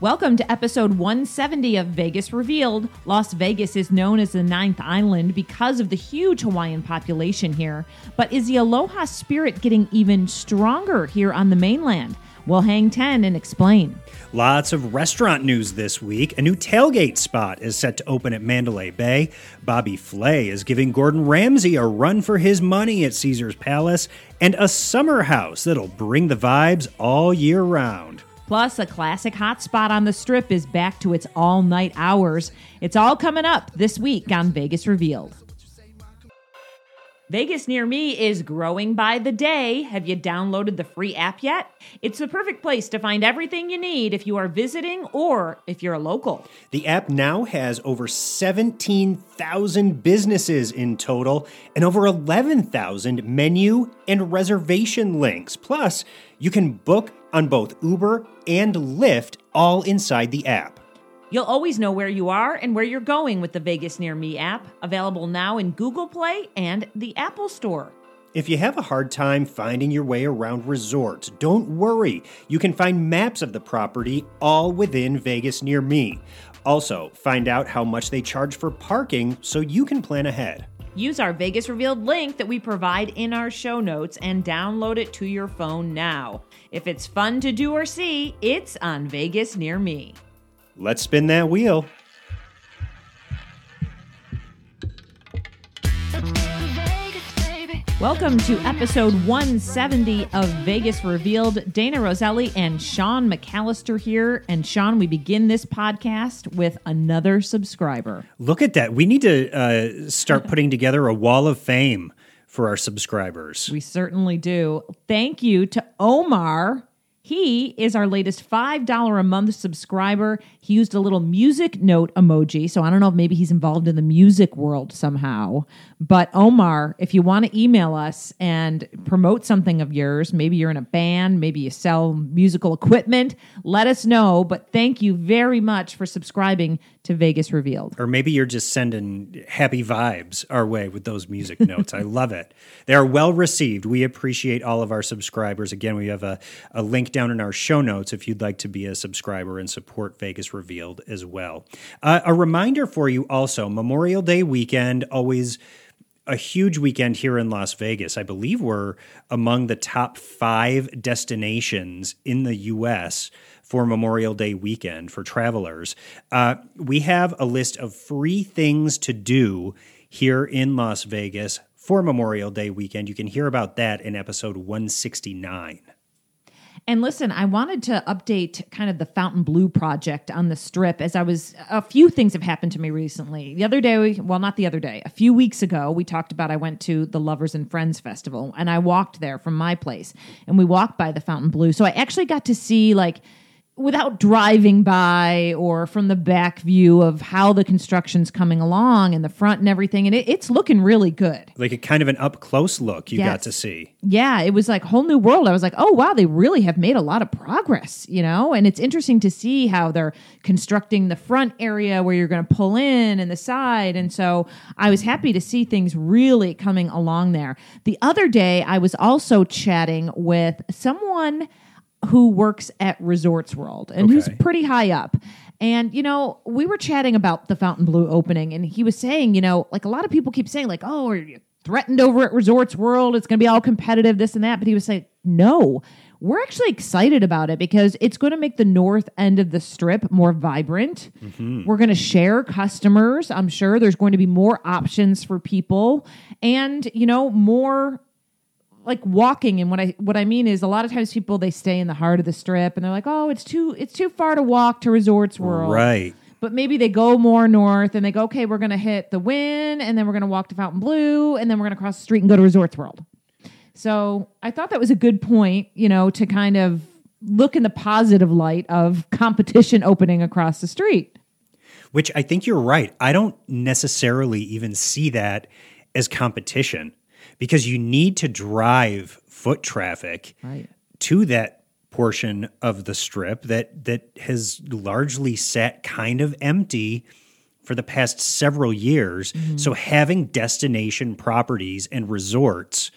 Welcome to episode 170 of Vegas Revealed. Las Vegas is known as the ninth island because of the huge Hawaiian population here. But is the aloha spirit getting even stronger here on the mainland? We'll hang 10 and explain. Lots of restaurant news this week. A new tailgate spot is set to open at Mandalay Bay. Bobby Flay is giving Gordon Ramsay a run for his money at Caesars Palace, and a summer house that'll bring the vibes all year round. Plus, a classic hotspot on the strip is back to its all night hours. It's all coming up this week on Vegas Revealed. Vegas Near Me is growing by the day. Have you downloaded the free app yet? It's the perfect place to find everything you need if you are visiting or if you're a local. The app now has over 17,000 businesses in total and over 11,000 menu and reservation links. Plus, you can book on both Uber and Lyft all inside the app. You'll always know where you are and where you're going with the Vegas Near Me app, available now in Google Play and the Apple Store. If you have a hard time finding your way around resorts, don't worry. You can find maps of the property all within Vegas Near Me. Also, find out how much they charge for parking so you can plan ahead. Use our Vegas Revealed link that we provide in our show notes and download it to your phone now. If it's fun to do or see, it's on Vegas Near Me. Let's spin that wheel. Welcome to episode 170 of Vegas Revealed. Dayna Roselli and Sean McAllister here. And Sean, we begin this podcast with another subscriber. Look at that. We need to uh, start putting together a wall of fame for our subscribers. We certainly do. Thank you to Omar he is our latest $5 a month subscriber. He used a little music note emoji. So I don't know if maybe he's involved in the music world somehow. But Omar, if you want to email us and promote something of yours, maybe you're in a band, maybe you sell musical equipment, let us know. But thank you very much for subscribing to Vegas Revealed. Or maybe you're just sending happy vibes our way with those music notes. I love it. They are well received. We appreciate all of our subscribers. Again, we have a, a link down in our show notes if you'd like to be a subscriber and support Vegas Revealed as well. Uh, a reminder for you also Memorial Day weekend, always a huge weekend here in Las Vegas. I believe we're among the top five destinations in the U.S for Memorial Day weekend for travelers. Uh, we have a list of free things to do here in Las Vegas for Memorial Day weekend. You can hear about that in episode 169. And listen, I wanted to update kind of the Fontainebleau project on the strip as I was a few things have happened to me recently. The other day, well not the other day, a few weeks ago, we talked about I went to the Lovers and Friends festival and I walked there from my place and we walked by the Fontainebleau. So I actually got to see like without driving by or from the back view of how the construction's coming along and the front and everything and it, it's looking really good. Like a kind of an up close look you yes. got to see. Yeah it was like whole new world. I was like oh wow they really have made a lot of progress you know? And it's interesting to see how they're constructing the front area where you're going to pull in and the side. And so i was happy to see things really coming along there. The other day i was also chatting with someone who works at Resorts World and okay. who's pretty high up. And, you know, we were chatting about the Fontainebleau opening, and he was saying, you know, like a lot of people keep saying, like, oh, are you threatened over at Resorts World? It's going to be all competitive, this and that. But he was saying, no, we're actually excited about it because it's going to make the north end of the strip more vibrant. Mm-hmm. We're going to share customers. I'm sure there's going to be more options for people and, you know, more like walking and what I what I mean is a lot of times people they stay in the heart of the strip and they're like, "Oh, it's too it's too far to walk to Resorts World." Right. But maybe they go more north and they go, "Okay, we're going to hit the Wynn and then we're going to walk to Fontainebleau and then we're going to cross the street and go to Resorts World." So, I thought that was a good point, you know, to kind of look in the positive light of competition opening across the street. Which I think you're right. I don't necessarily even see that as competition because you need to drive foot traffic right. to that portion of the strip that that has largely sat kind of empty for the past several years. Mm-hmm. So having destination properties and resorts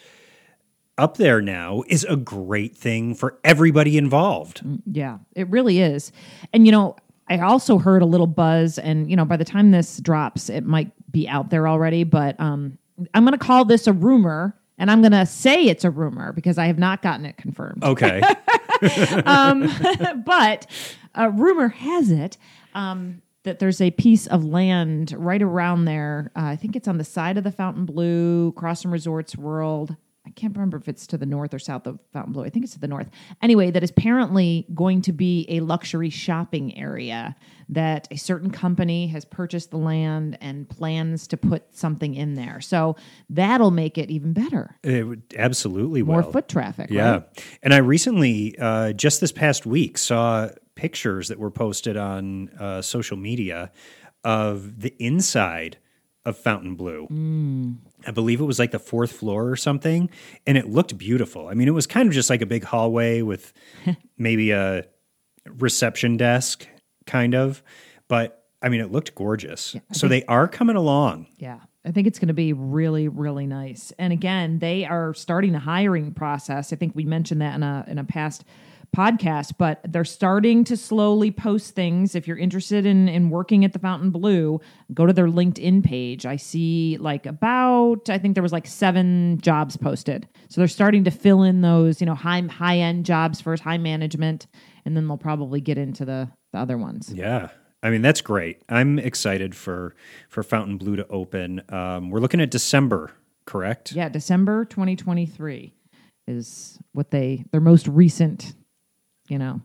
up there now is a great thing for everybody involved. Yeah, it really is. And you know, I also heard a little buzz, and you know, by the time this drops, it might be out there already. But um, I'm going to call this a rumor, and I'm going to say it's a rumor because I have not gotten it confirmed. Okay. but uh, rumor has it um, that there's a piece of land right around there. Uh, I think it's on the side of the Fontainebleau, across from Resorts World. Can't remember if it's to the north or south of Fontainebleau. I think it's to the north. Anyway, that is apparently going to be a luxury shopping area that a certain company has purchased the land and plans to put something in there. So that'll make it even better. It would absolutely More will. foot traffic. Yeah. right? And I recently, uh, just this past week, saw pictures that were posted on uh, social media of the inside of Fontainebleau. Mm. I believe it was like the fourth floor or something. And it looked beautiful. I mean, it was kind of just like a big hallway with maybe a reception desk, kind of. But I mean, it looked gorgeous. so they are coming along. Yeah. I think it's going to be really, really nice. And again, they are starting a hiring process. I think we mentioned that in a in a past podcast, but they're starting to slowly post things. If you're interested in in working at the Fontainebleau, go to their LinkedIn page. I see like about I think there was like seven jobs posted. So they're starting to fill in those, you know, high high end jobs first, high management, and then they'll probably get into the the other ones. Yeah. I mean that's great. I'm excited for for Fontainebleau to open. Um, we're looking at December, correct? Yeah, December 2023 is what they their most recent, you know,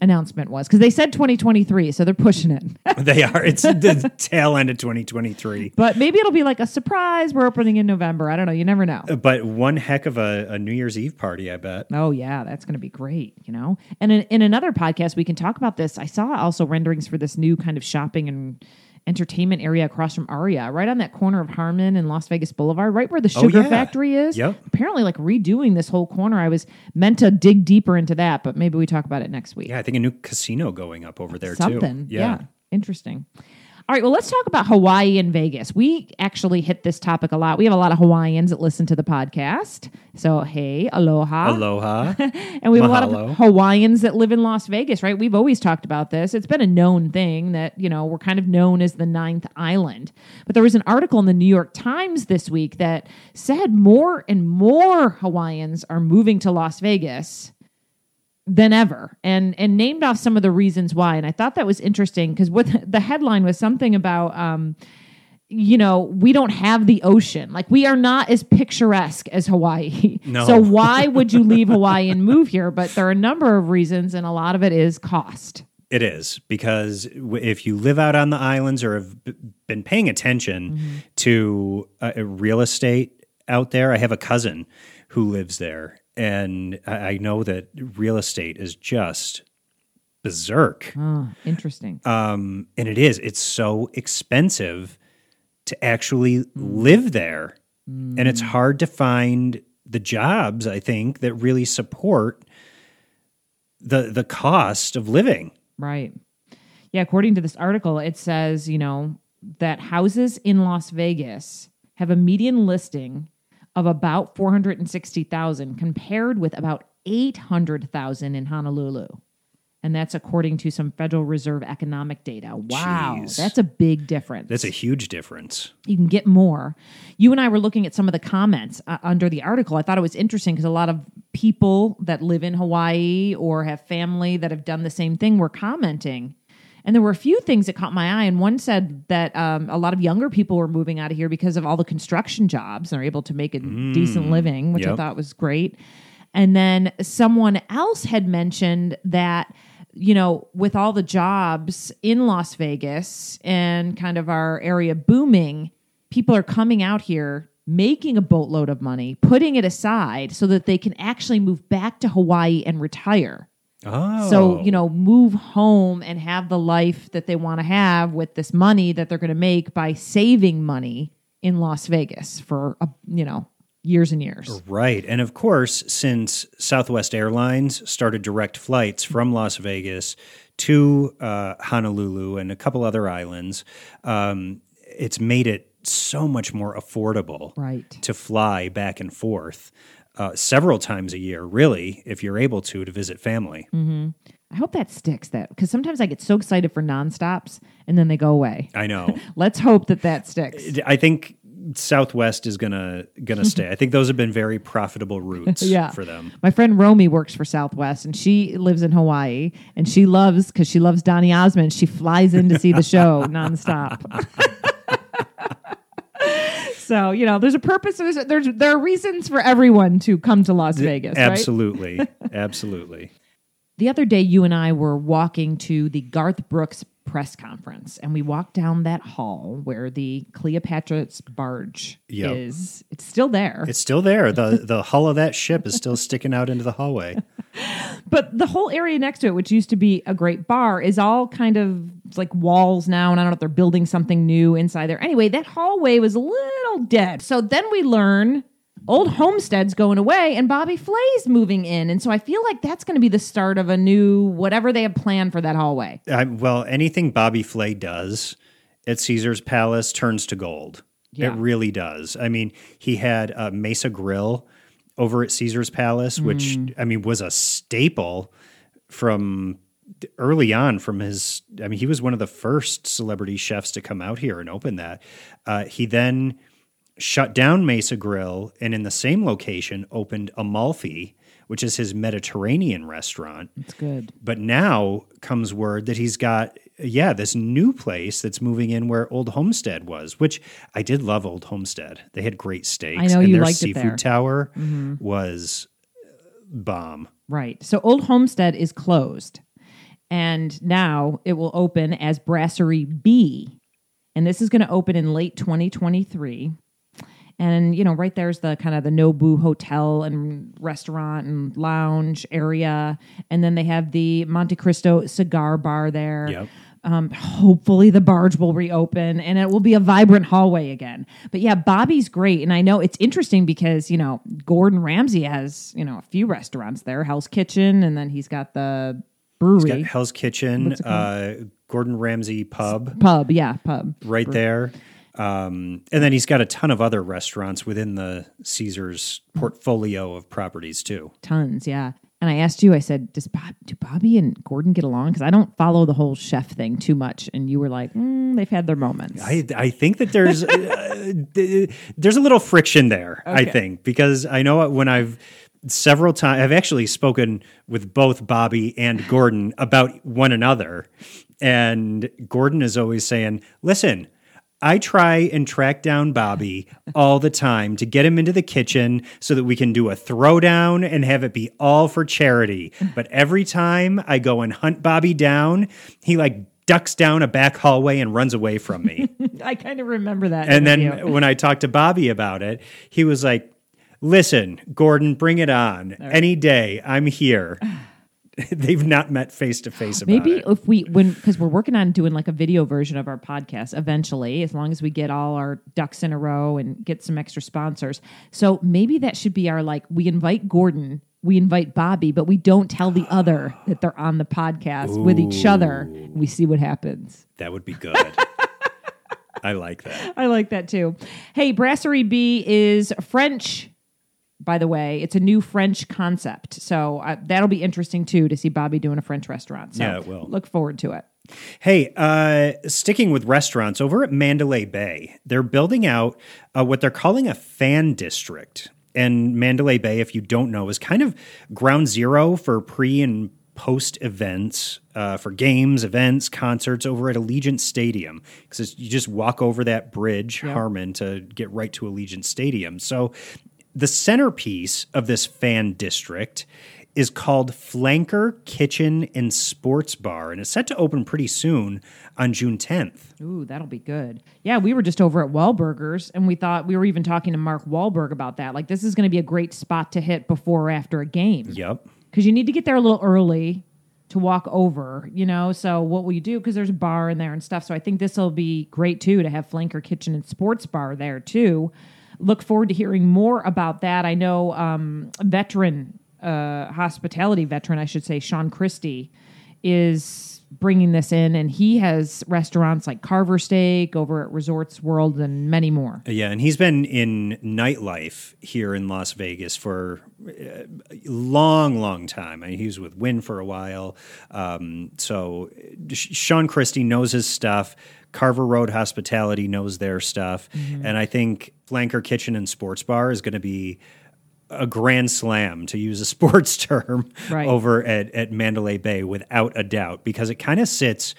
announcement was because they said 2023, so they're pushing it. they are. It's the tail end of 2023. but maybe it'll be like a surprise. We're opening in November. I don't know. You never know. Uh, but one heck of a, a New Year's Eve party, I bet. Oh yeah, that's going to be great. You know, and in, in another podcast we can talk about this. I saw also renderings for this new kind of shopping and entertainment area across from Aria, right on that corner of Harmon and Las Vegas Boulevard, right where the Oh, sugar yeah. factory is. Yep. Apparently, like redoing this whole corner. I was meant to dig deeper into that, but maybe we talk about it next week. Yeah, I think a new casino going up over there Something. too. Yeah. Interesting. All right, well, let's talk about Hawaii and Vegas. We actually hit this topic a lot. We have a lot of Hawaiians that listen to the podcast. So, hey, aloha. Aloha. And we have a lot of Hawaiians that live in Las Vegas, right? We've always talked about this. It's been a known thing that, you know, we're kind of known as the ninth island. But there was an article in the New York Times this week that said more and more Hawaiians are moving to Las Vegas than ever and and named off some of the reasons why and i thought that was interesting because what the headline was something about um you know we don't have the ocean like we are not as picturesque as hawaii No. so why would you leave hawaii and move here but there are a number of reasons and a lot of it is cost It is because if you live out on the islands or have been paying attention Mm-hmm. to uh, real estate out there, I have a cousin who lives there, and I know that real estate is just berserk. oh interesting Um, and it is. It's so expensive to actually mm. live there, and it's mm. hard to find the jobs. I think that really support the the cost of living. Right. Yeah, according to this article, it says, you know, that houses in Las Vegas have a median listing of about 460,000 compared with about 800,000 in Honolulu. And that's according to some Federal Reserve economic data. Wow, Jeez. that's a big difference That's a huge difference. you can get more. You and I were looking at some of the comments uh, under the article. I thought it was interesting because a lot of people that live in Hawaii or have family that have done the same thing were commenting. And there were a few things that caught my eye. And one said that um, a lot of younger people were moving out of here because of all the construction jobs. and are able to make a decent living, which I thought was great. And then someone else had mentioned that, you know, with all the jobs in Las Vegas and kind of our area booming, people are coming out here making a boatload of money, putting it aside so that they can actually move back to Hawaii and retire. Oh, So, you know, move home and have the life that they want to have with this money that they're going to make by saving money in Las Vegas for, uh, you know, years and years. right. And of course, since Southwest Airlines started direct flights from Las Vegas to uh, Honolulu and a couple other islands, um, it's made it so much more affordable Right. to fly back and forth. Uh, several times a year, really, if you're able to, to visit family. I hope that sticks. That because sometimes I get so excited for nonstops and then they go away. I know. Let's hope that that sticks. I think Southwest is gonna gonna stay. I think those have been very profitable routes Yeah. for them. My friend Romy works for Southwest and she lives in Hawaii and she loves because she loves Donny Osmond. She flies in to see the show nonstop. So you know, there's a purpose. There's, there's there are reasons for everyone to come to Las Vegas. right? Absolutely, absolutely. The other day, you and I were walking to the Garth Brooks press conference, and we walked down that hall where the Cleopatra's barge Yep. is. It's still there. It's still there. the The hull of that ship is still sticking out into the hallway. But the whole area next to it, which used to be a great bar, is all kind of it's like walls now. And I don't know if they're building something new inside there. Anyway, that hallway was a little dead. So then we learn old Homestead's going away and Bobby Flay's moving in. And so I feel like that's going to be the start of a new whatever they have planned for that hallway. I, well, anything Bobby Flay does at Caesars Palace turns to gold. Yeah. It really does. I mean, he had a Mesa Grill over at Caesars Palace, which Mm. I mean was a staple from early on. From his, I mean, he was one of the first celebrity chefs to come out here and open that. Uh, he then shut down Mesa Grill and in the same location opened Amalfi, which is his Mediterranean restaurant. It's good. But now comes word that he's got, yeah, this new place that's moving in where Old Homestead was, which I did love Old Homestead. They had great steaks. I know and you their liked it seafood there. Mm-hmm. tower was bomb. Right. So Old Homestead is closed. And now it will open as Brasserie B. And this is going to open in late 2023. And you know, right there's the kind of the Nobu hotel and restaurant and lounge area. And then they have the Monte Cristo cigar bar there. Yep. Um, hopefully the barge will reopen and it will be a vibrant hallway again. But yeah, Bobby's great. And I know it's interesting because, you know, Gordon Ramsay has, you know, a few restaurants there, Hell's Kitchen, and then he's got the brewery. Got Hell's Kitchen, uh, Gordon Ramsay Pub pub, yeah, pub. right there. Um, and then he's got a ton of other restaurants within the Caesars portfolio of properties too. Tons, yeah. And I asked you, I said, Does Bob, do Bobby and Gordon get along? Because I don't follow the whole chef thing too much. And you were like, mm, they've had their moments. I, I think that there's uh, there's a little friction there. I think because I know when I've several times I've actually spoken with both Bobby and Gordon about one another, and Gordon is always saying, "Listen." I try and track down Bobby all the time to get him into the kitchen so that we can do a throwdown and have it be all for charity. But every time I go and hunt Bobby down, he like ducks down a back hallway and runs away from me. I kind of remember that. And then when I talked to Bobby about it, he was like, "Listen, Gordon, bring it on. Any day, I'm here." They've not met face to face about Maybe it. if we when because we're working on doing like a video version of our podcast eventually, as long as we get all our ducks in a row and get some extra sponsors. So maybe that should be our like we invite Gordon, we invite Bobby, but we don't tell the other that they're on the podcast with each other. We see what happens. That would be good. I like that. I like that too. Hey, Brasserie B is French. By the way, it's a new French concept, so uh, that'll be interesting too to see Bobby doing a French restaurant. So Yeah, it will. Look forward to it. Hey, uh, sticking with restaurants, over at Mandalay Bay, they're building out uh, what they're calling a fan district. And Mandalay Bay, if you don't know, is kind of ground zero for pre and post events, uh, for games, events, concerts over at Allegiant Stadium. Because you just walk over that bridge, Harmon, to get right to Allegiant Stadium. So the centerpiece of this fan district is called Flanker Kitchen and Sports Bar, and it's set to open pretty soon on June 10th. Ooh, that'll be good. Yeah, we were just over at Wahlburgers and we thought we were even talking to Mark Wahlberg about that. Like, this is going to be a great spot to hit before or after a game Yep. because you need to get there a little early to walk over, you know? So, what will you do? Because there's a bar in there and stuff. So, I think this will be great too to have Flanker Kitchen and Sports Bar there too. Look forward to hearing more about that. I know um, veteran, uh, hospitality veteran, I should say, Sean Christie is bringing this in, and he has restaurants like Carver Steak over at Resorts World and many more. Yeah, and he's been in nightlife here in Las Vegas for a long, long time. I mean, he was with Wynn for a while. Um, so Sean Christie knows his stuff. Carver Road Hospitality knows their stuff. Mm-hmm. And I think Flanker Kitchen and Sports Bar is going to be a grand slam, to use a sports term, right. over at, at Mandalay Bay without a doubt, because it kind of sits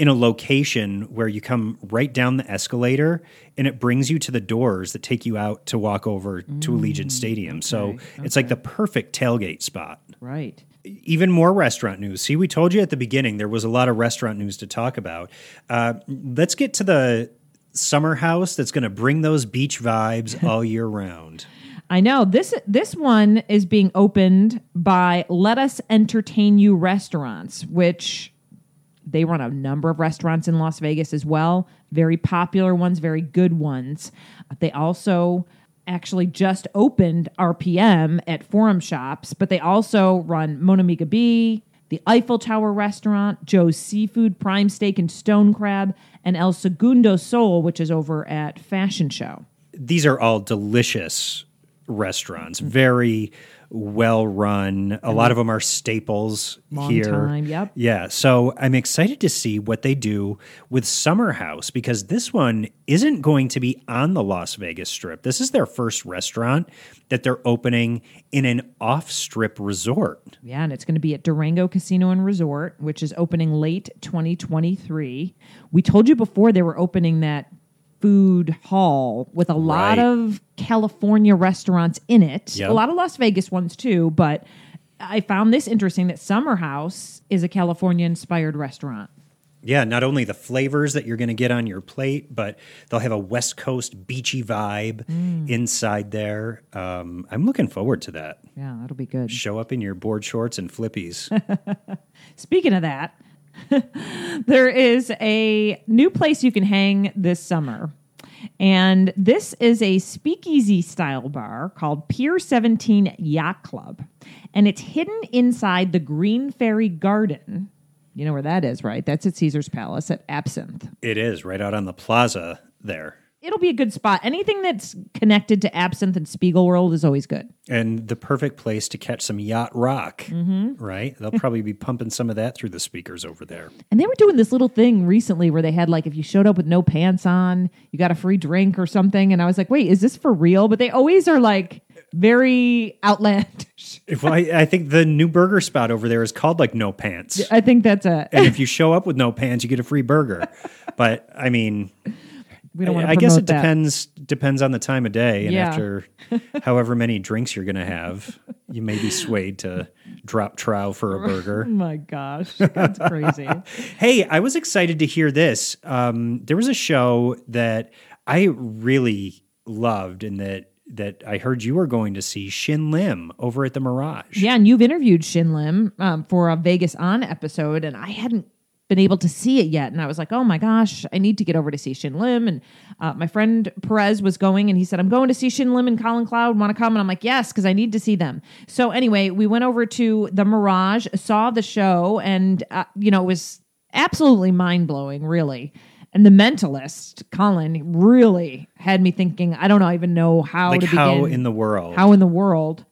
in a location where you come right down the escalator and it brings you to the doors that take you out to walk over mm, to Allegiant Stadium. Okay, so okay. it's like the perfect tailgate spot. Right. Even more restaurant news. See, we told you at the beginning there was a lot of restaurant news to talk about. Uh, let's get to the summer house that's going to bring those beach vibes all year round. I know this this one is being opened by Lettuce Entertain You Restaurants, which they run a number of restaurants in Las Vegas as well. Very popular ones, very good ones. They also actually just opened RPM at Forum Shops, but they also run Mon Ami Gabi, the Eiffel Tower Restaurant, Joe's Seafood, Prime Steak and Stone Crab, and El Segundo Sol, which is over at Fashion Show. These are all delicious restaurants, very well run. A lot of them are staples Long here. Time, yep. Yeah. So I'm excited to see what they do with Summer House because this one isn't going to be on the Las Vegas Strip. This is their first restaurant that they're opening in an off strip resort. Yeah, and it's going to be at Durango Casino and Resort, which is opening late 2023. We told you before they were opening that food hall with a lot right. of California restaurants in it. Yep. A lot of Las Vegas ones too, but I found this interesting that Summer House is a California inspired restaurant. Yeah, not only the flavors that you're going to get on your plate, but they'll have a West Coast beachy vibe mm. inside there. Um, I'm looking forward to that. Yeah, that'll be good. Show up in your board shorts and flippies. Speaking of that, there is a new place you can hang this summer. And this is a speakeasy style bar called Pier 17 Yacht Club. And it's hidden inside the Green Fairy Garden. You know where that is, right? That's at Caesars Palace at Absinthe. It is, right out on the plaza there it'll be a good spot. Anything that's connected to Absinthe and Spiegel World is always good. And the perfect place to catch some yacht rock, mm-hmm. right? They'll probably be pumping some of that through the speakers over there. And they were doing this little thing recently where they had like if you showed up with no pants on, you got a free drink or something. And I was like, wait, is this for real? But they always are like very outlandish. well, I, I, think the new burger spot over there is called like No Pants. I think that's it. and if you show up with no pants, you get a free burger. but I mean, we don't want I guess it that. depends depends on the time of day, and yeah. after however many drinks you're going to have, you may be swayed to drop trow for a burger. Oh my gosh, that's crazy! hey, I was excited to hear this. Um, there was a show that I really loved, and that that I heard you were going to see Shin Lim over at the Mirage. Yeah, and you've interviewed Shin Lim um, for a Vegas On episode, and I hadn't been able to see it yet. And I was like, oh my gosh, I need to get over to see Shin Lim. And uh, my friend Perez was going and he said, I'm going to see Shin Lim and Colin Cloud. Want to come? And I'm like, yes, because I need to see them. So anyway, we went over to the Mirage, saw the show, and, uh, you know, it was absolutely mind blowing, really. And the mentalist, Colin, really had me thinking, I don't know, even know how like to how begin. in the world. How in the world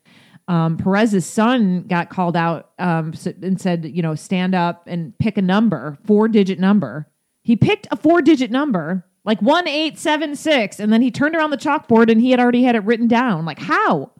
um, Perez's son got called out um, and said, you know, stand up and pick a number, four digit number. He picked a four digit number, like 1876, and then he turned around the chalkboard and he had already had it written down. Like, how?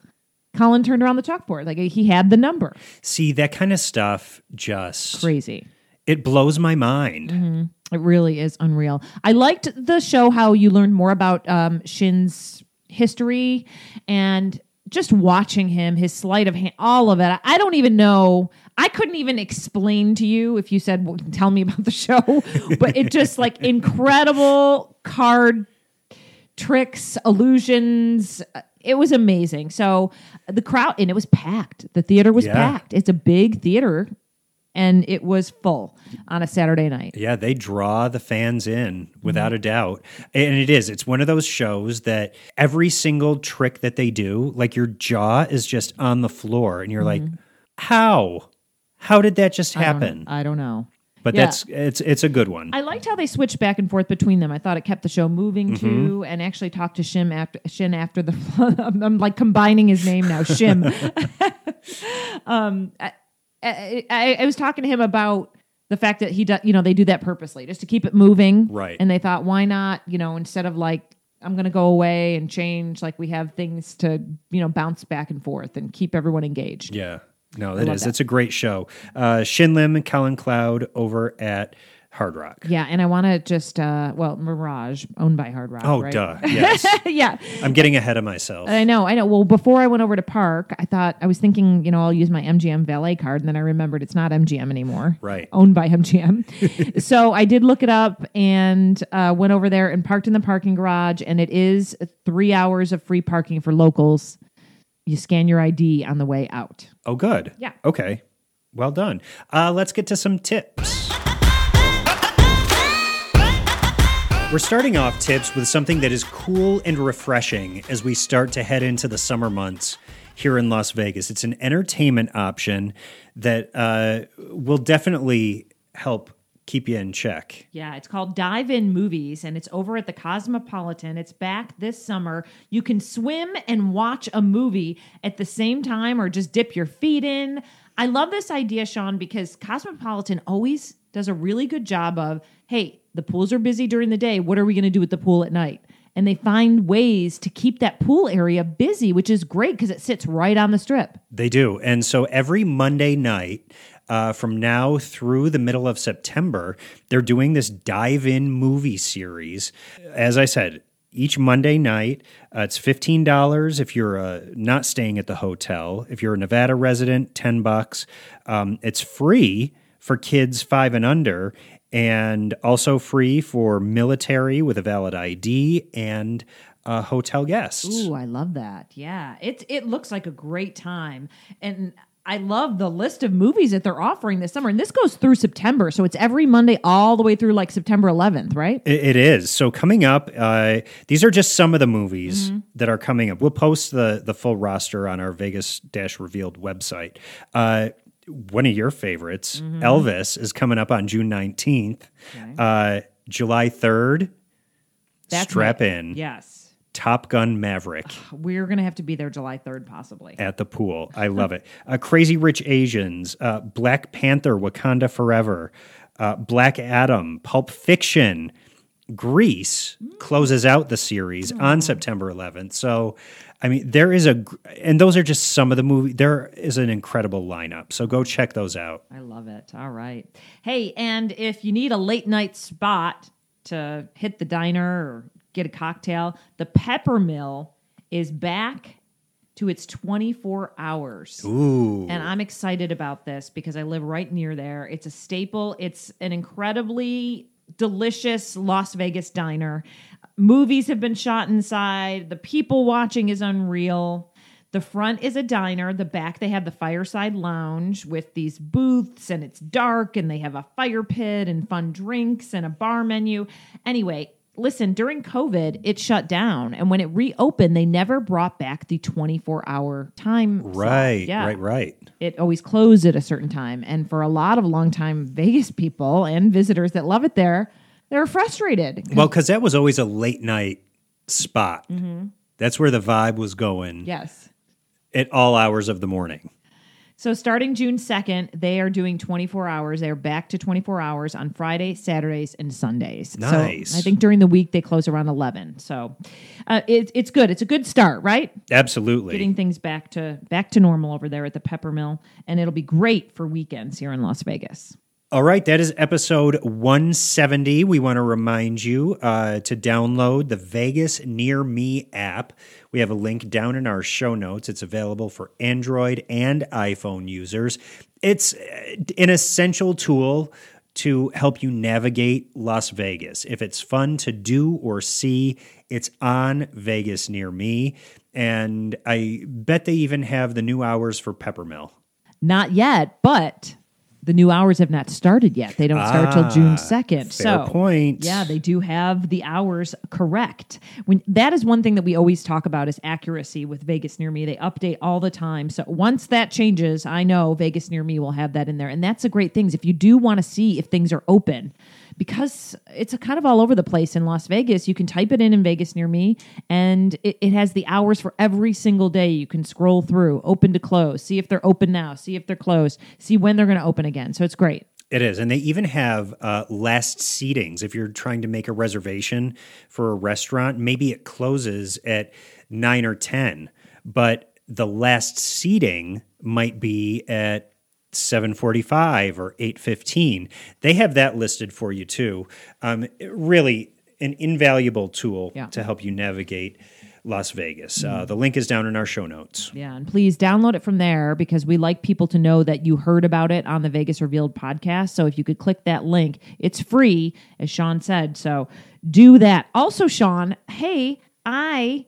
Colin turned around the chalkboard. Like, he had the number. See, that kind of stuff just crazy. It blows my mind. Mm-hmm. It really is unreal. I liked the show how you learned more about um, Shin's history and just watching him, his sleight of hand, all of it. I don't even know. I couldn't even explain to you if you said, well, "Tell me about the show," but it just like incredible card tricks, illusions. It was amazing. So the crowd and it was packed. The theater was yeah. packed. It's a big theater and it was full on a Saturday night. Yeah, they draw the fans in without mm-hmm. a doubt. And it is, it's one of those shows that every single trick that they do, like your jaw is just on the floor and you're mm-hmm. like, how? How did that just I don't- happen? I don't know. But Yeah. that's it's it's a good one. I liked how they switched back and forth between them. I thought it kept the show moving Mm-hmm. too, and actually talked to Shim after Shin after the. I'm, I'm like combining his name now, Shim. um, I, I, was talking to him about the fact that he does, you know, they do that purposely just to keep it moving, Right. And they thought, why not, you know, instead of like I'm going to go away and change, like we have things to, you know, bounce back and forth and keep everyone engaged. yeah. No, that is. that. It's a great show. Uh, Shin Lim and Colin Cloud over at Hard Rock. Yeah, and I want to just, uh, well, Mirage, owned by Hard Rock. Oh, right? duh. Yes. yeah. I'm getting ahead of myself. I know, I know. Well, before I went over to Park, I thought I was thinking, you know, I'll use my MGM valet card, and then I remembered it's not MGM anymore. Right. Owned by MGM. so I did look it up and uh, went over there and parked in the parking garage, and it is three hours of free parking for locals. You scan your ID on the way out. Oh, good. Yeah. Okay. Well done. Uh, let's get to some tips. We're starting off tips with something that is cool and refreshing as we start to head into the summer months here in Las Vegas. It's an entertainment option that uh, will definitely help keep you in check. Yeah, it's called Dive In Movies and it's over at the Cosmopolitan. It's back this summer. You can swim and watch a movie at the same time or just dip your feet in. I love this idea, Sean, because Cosmopolitan always does a really good job of, hey, the pools are busy during the day. What are we going to do with the pool at night? And they find ways to keep that pool area busy, which is great because it sits right on the strip. They do. And so every Monday night, uh, from now through the middle of September, they're doing this dive in movie series. As I said, each Monday night, uh, it's fifteen dollars if you're uh, not staying at the hotel. If you're a Nevada resident, ten bucks. Um, it's free for kids five and under, and also free for military with a valid ID and uh, hotel guests. Ooh, I love that. Yeah. It it looks like a great time. And I love the list of movies that they're offering this summer. And this goes through September. So it's every Monday all the way through like September 11th, right? It, it is. So coming up, uh, these are just some of the movies that are coming up. We'll post the the full roster on our Vegas Dash Revealed website. Uh, one of your favorites, Elvis, is coming up on June nineteenth. Uh, July third, strap my- in. Yes. Top Gun Maverick We're going to have to be there July 3rd, possibly. at the pool. I love it. Uh, Crazy Rich Asians, uh, Black Panther, Wakanda Forever, uh, Black Adam, Pulp Fiction, Grease closes out the series on September 11th. So, I mean, there is a, and those are just some of the movie. There is an incredible lineup. So go check those out. I love it. All right. Hey, and if you need a late night spot to hit the diner or get a cocktail, the Peppermill is back to its 24 hours. Ooh. And I'm excited about this because I live right near there. It's a staple. It's an incredibly delicious Las Vegas diner. Movies have been shot inside. The people watching is unreal. The front is a diner. The back, they have the fireside lounge with these booths, and it's dark, and they have a fire pit and fun drinks and a bar menu. Anyway, listen, during COVID, it shut down. And when it reopened, they never brought back the 24 hour time. right, Yeah right, right. it always closed at a certain time. And for a lot of longtime Vegas people and visitors that love it there, they're frustrated. Well, because that was always a late night spot. That's where the vibe was going Yes. at all hours of the morning. So starting June 2nd, they are doing 24 hours. They're back to 24 hours on Friday, Saturdays, and Sundays. Nice. So I think during the week they close around 11. So uh, it, it's good. It's a good start, right? Absolutely. Getting things back to back to normal over there at the Peppermill, and it'll be great for weekends here in Las Vegas. All right, that is episode 170. We want to remind you uh, to download the Vegas Near Me app. We have a link down in our show notes. It's available for Android and iPhone users. It's uh, an essential tool to help you navigate Las Vegas. If it's fun to do or see, it's on Vegas Near Me. And I bet they even have the new hours for Peppermill. Not yet, but the new hours have not started yet. They don't start till Ah, June 2nd. fair so, point. yeah, they do have the hours correct. When that is one thing that we always talk about is accuracy with Vegas near me. They update all the time. So once that changes, I know Vegas near me will have that in there. And that's a great thing. If you do want to see if things are open, because it's kind of all over the place in Las Vegas. You can type it in in Vegas near me, and it, it has the hours for every single day. You can scroll through, open to close, see if they're open now, see if they're closed, see when they're going to open again. So it's great. It is. And they even have uh, last seatings. If you're trying to make a reservation for a restaurant, maybe it closes at nine or 10, but the last seating might be at 745 or 815 they have that listed for you too um, really an invaluable tool Yeah. to help you navigate las vegas uh, the link is down in our show notes Yeah, and please download it from there because we like people to know that you heard about it on the Vegas Revealed podcast. So if you could click that link, it's free, as Sean said. So do that. Also, Sean, hey, I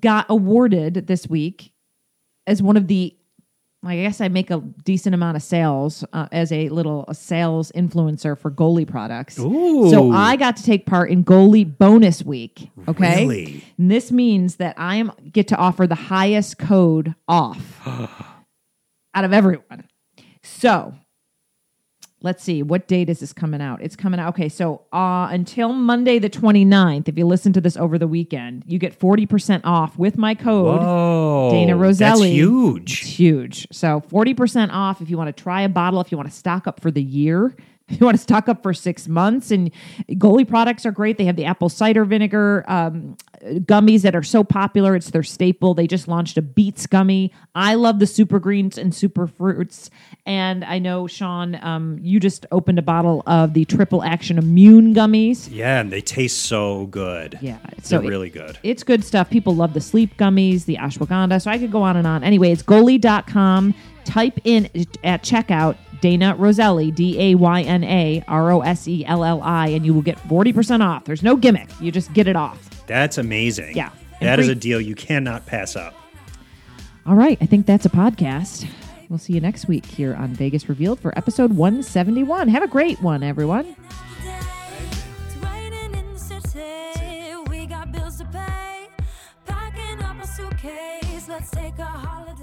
got awarded this week as one of the I guess I make a decent amount of sales uh, as a little a sales influencer for Goli products. Ooh. So I got to take part in Goli bonus week. Okay. Really? And this means that I am get to offer the highest code off out of everyone. So let's see, what date is this coming out? It's coming out. Okay, so uh, until Monday the 29th, if you listen to this over the weekend, you get 40% off with my code. oh Dayna Roselli. that's huge It's huge. So 40% off if you want to try a bottle, if you want to stock up for the year. If you want to stock up for six months, and Goli products are great. They have the apple cider vinegar um, gummies that are so popular. It's their staple. They just launched a beets gummy. I love the super greens and super fruits. And I know, Sean, um, you just opened a bottle of the triple action immune gummies. Yeah, and they taste so good. Yeah, They're so it- really good. it's good stuff. People love the sleep gummies, the ashwagandha. So I could go on and on. Anyway, it's goli.com. Type in at checkout Dayna Roselli, D A Y N A R O S E L L I, and you will get 40% off. There's no gimmick. You just get it off. That's amazing. Yeah. And That is free- a deal you cannot pass up. All right. I think that's a podcast. We'll see you next week here on Vegas Revealed for episode 171. Have a great one, everyone. It's raining in the city. We got bills to pay. Packing up a suitcase. Let's take a holiday.